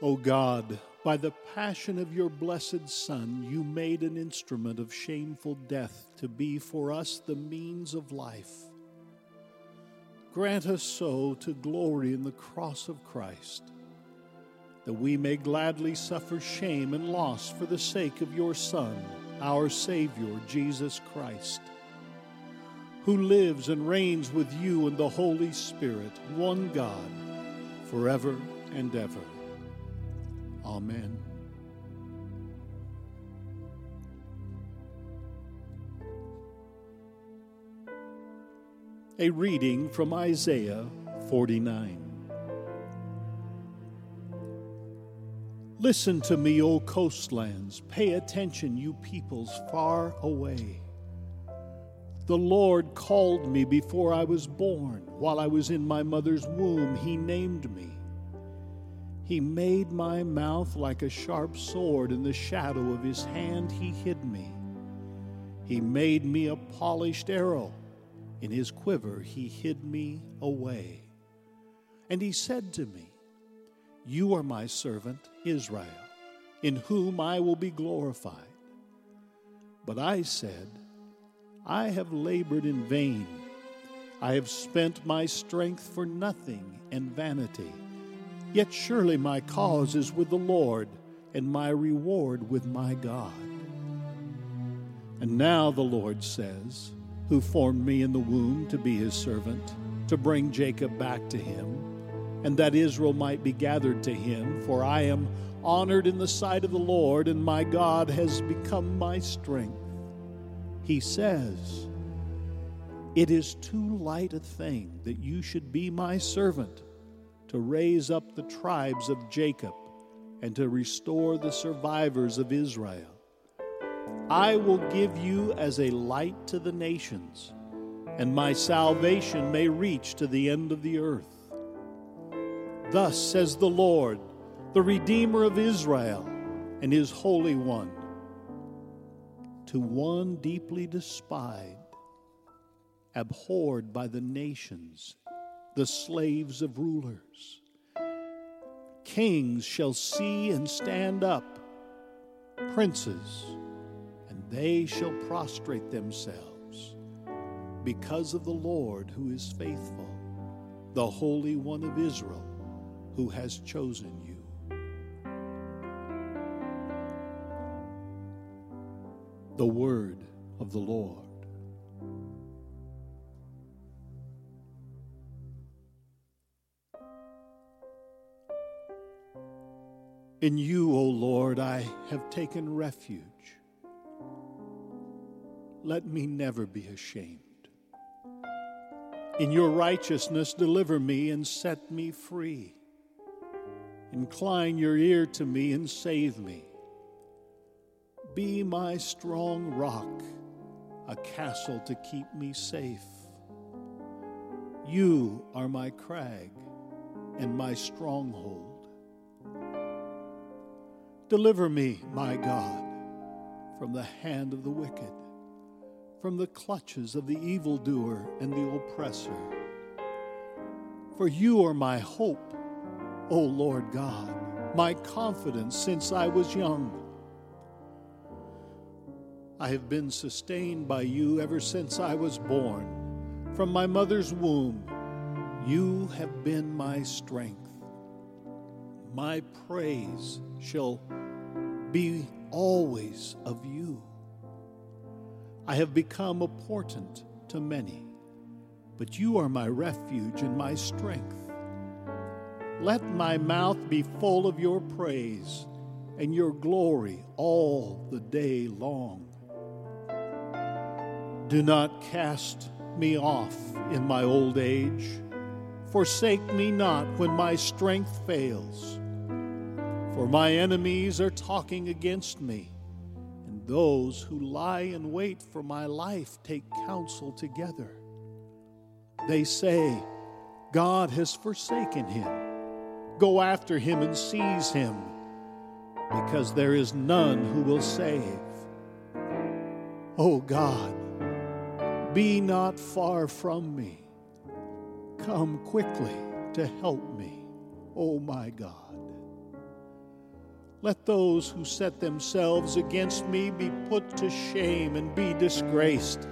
O God, by the passion of your blessed Son, you made an instrument of shameful death to be for us the means of life. Grant us so to glory in the cross of Christ, that we may gladly suffer shame and loss for the sake of your Son, our Savior, Jesus Christ, who lives and reigns with you in the Holy Spirit, one God, forever and ever. Amen. A reading from Isaiah 49. Listen to me, O coastlands. Pay attention, you peoples far away. The Lord called me before I was born. While I was in my mother's womb, He named me. He made my mouth like a sharp sword. In the shadow of his hand, he hid me. He made me a polished arrow. In his quiver, he hid me away. And he said to me, You are my servant, Israel, in whom I will be glorified. But I said, I have labored in vain. I have spent my strength for nothing and vanity. Yet surely my cause is with the Lord, and my reward with my God. And now the Lord says, who formed me in the womb to be his servant, to bring Jacob back to him, and that Israel might be gathered to him, for I am honored in the sight of the Lord, and my God has become my strength. He says, It is too light a thing that you should be my servant to raise up the tribes of Jacob and to restore the survivors of Israel. I will give you as a light to the nations, and my salvation may reach to the end of the earth. Thus says the Lord, the Redeemer of Israel and his Holy One, to one deeply despised, abhorred by the nations the slaves of rulers. Kings shall see and stand up, princes, and they shall prostrate themselves because of the Lord who is faithful, the Holy One of Israel who has chosen you. The word of the Lord. In you, O Lord, I have taken refuge. Let me never be ashamed. In your righteousness, deliver me and set me free. Incline your ear to me and save me. Be my strong rock, a castle to keep me safe. You are my crag and my stronghold. Deliver me, my God, from the hand of the wicked, from the clutches of the evildoer and the oppressor. For you are my hope, O Lord God, my confidence since I was young. I have been sustained by you ever since I was born. From my mother's womb, you have been my strength. My praise shall be always of you. I have become a portent to many, but you are my refuge and my strength. Let my mouth be full of your praise and your glory all the day long. Do not cast me off in my old age. Forsake me not when my strength fails. For my enemies are talking against me, and those who lie in wait for my life take counsel together. They say, God has forsaken him. Go after him and seize him, because there is none who will save. O God, be not far from me. Come quickly to help me, O my God. Let those who set themselves against me be put to shame and be disgraced.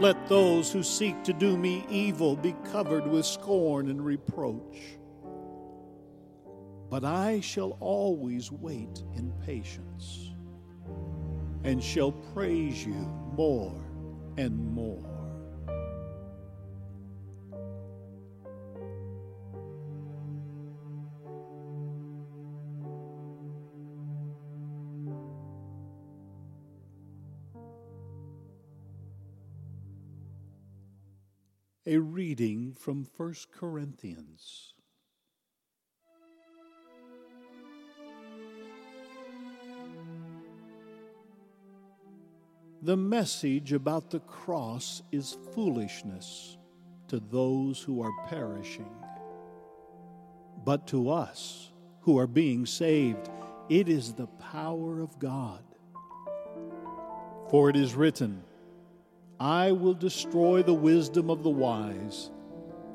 Let those who seek to do me evil be covered with scorn and reproach. But I shall always wait in patience and shall praise you more and more. A reading from 1 Corinthians. The message about the cross is foolishness to those who are perishing. But to us who are being saved, it is the power of God. For it is written, I will destroy the wisdom of the wise,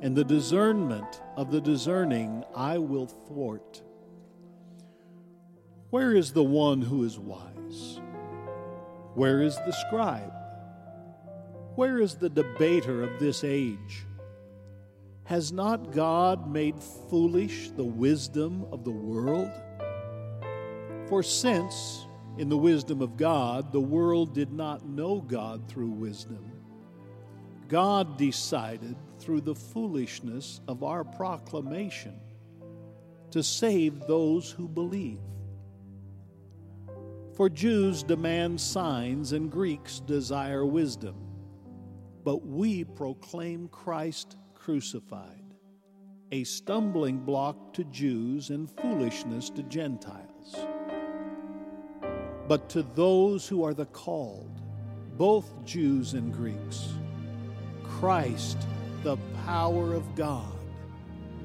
and the discernment of the discerning I will thwart. Where is the one who is wise? Where is the scribe? Where is the debater of this age? Has not God made foolish the wisdom of the world? For since in the wisdom of God, the world did not know God through wisdom. God decided through the foolishness of our proclamation to save those who believe. For Jews demand signs and Greeks desire wisdom, but we proclaim Christ crucified, a stumbling block to Jews and foolishness to Gentiles. But to those who are the called, both Jews and Greeks, Christ, the power of God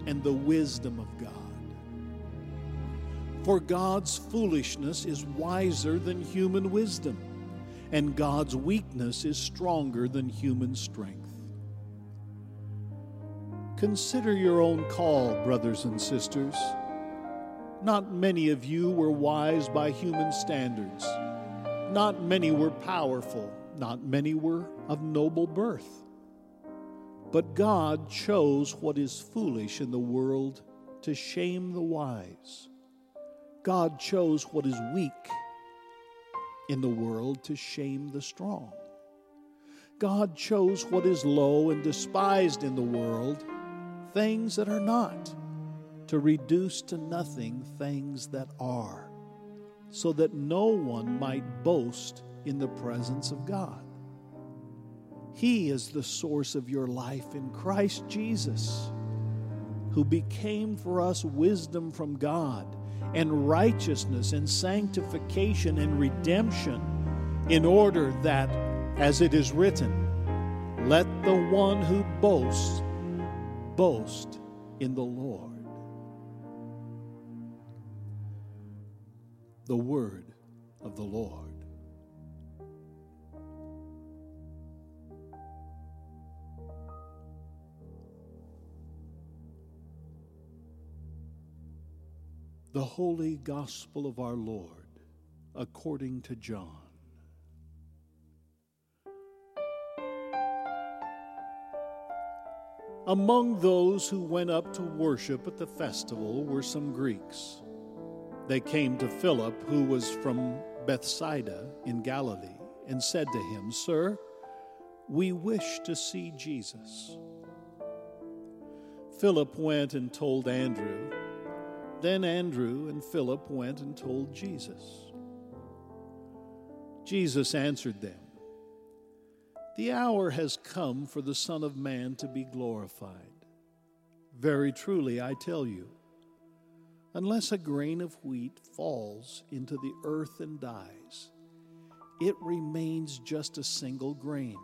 and the wisdom of God. For God's foolishness is wiser than human wisdom, and God's weakness is stronger than human strength. Consider your own call, brothers and sisters. Not many of you were wise by human standards. Not many were powerful. Not many were of noble birth. But God chose what is foolish in the world to shame the wise. God chose what is weak in the world to shame the strong. God chose what is low and despised in the world, things that are not to reduce to nothing things that are, so that no one might boast in the presence of God. He is the source of your life in Christ Jesus, who became for us wisdom from God and righteousness and sanctification and redemption, in order that, as it is written, let the one who boasts boast in the Lord. The word of the Lord. The Holy Gospel of our Lord according to John. Among those who went up to worship at the festival were some Greeks they came to Philip, who was from Bethsaida in Galilee, and said to him, Sir, we wish to see Jesus. Philip went and told Andrew. Then Andrew and Philip went and told Jesus. Jesus answered them, The hour has come for the Son of Man to be glorified. Very truly, I tell you, Unless a grain of wheat falls into the earth and dies, it remains just a single grain.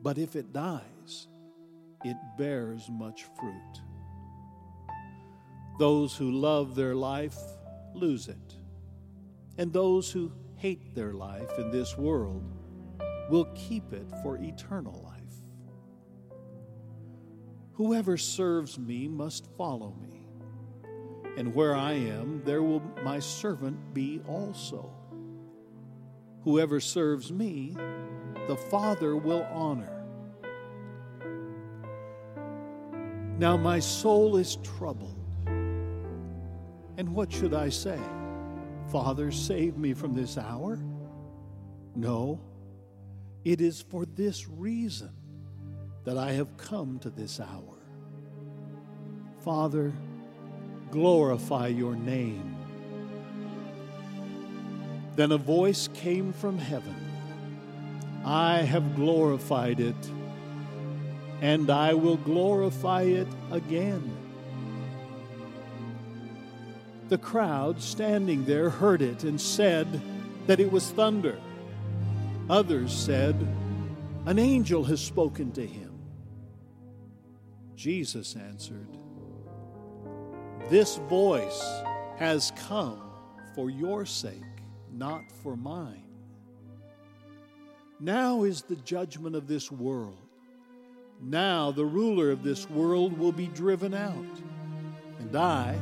But if it dies, it bears much fruit. Those who love their life lose it, and those who hate their life in this world will keep it for eternal life. Whoever serves me must follow me and where I am, there will my servant be also. Whoever serves me, the Father will honor. Now my soul is troubled. And what should I say? Father, save me from this hour? No, it is for this reason that I have come to this hour. Father, glorify your name. Then a voice came from heaven I have glorified it, and I will glorify it again. The crowd standing there heard it and said that it was thunder. Others said, An angel has spoken to him. Jesus answered, This voice has come for your sake, not for mine. Now is the judgment of this world. Now the ruler of this world will be driven out. And I,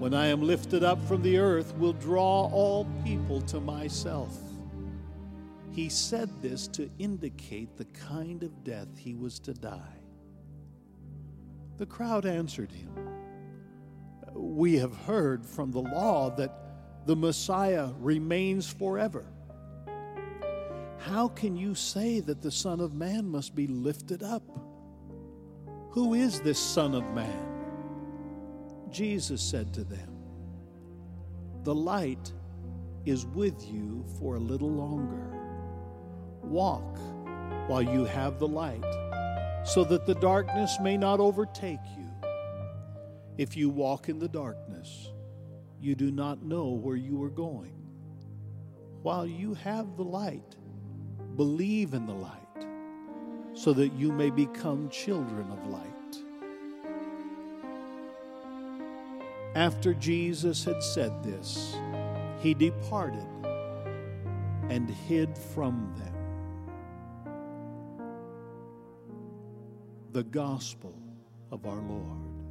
when I am lifted up from the earth, will draw all people to myself. He said this to indicate the kind of death he was to die. The crowd answered him, We have heard from the law that the Messiah remains forever. How can you say that the Son of Man must be lifted up? Who is this Son of Man? Jesus said to them, The light is with you for a little longer. Walk while you have the light, so that the darkness may not overtake you. If you walk in the darkness, you do not know where you are going. While you have the light, believe in the light, so that you may become children of light. After Jesus had said this, he departed and hid from them. The Gospel of our Lord.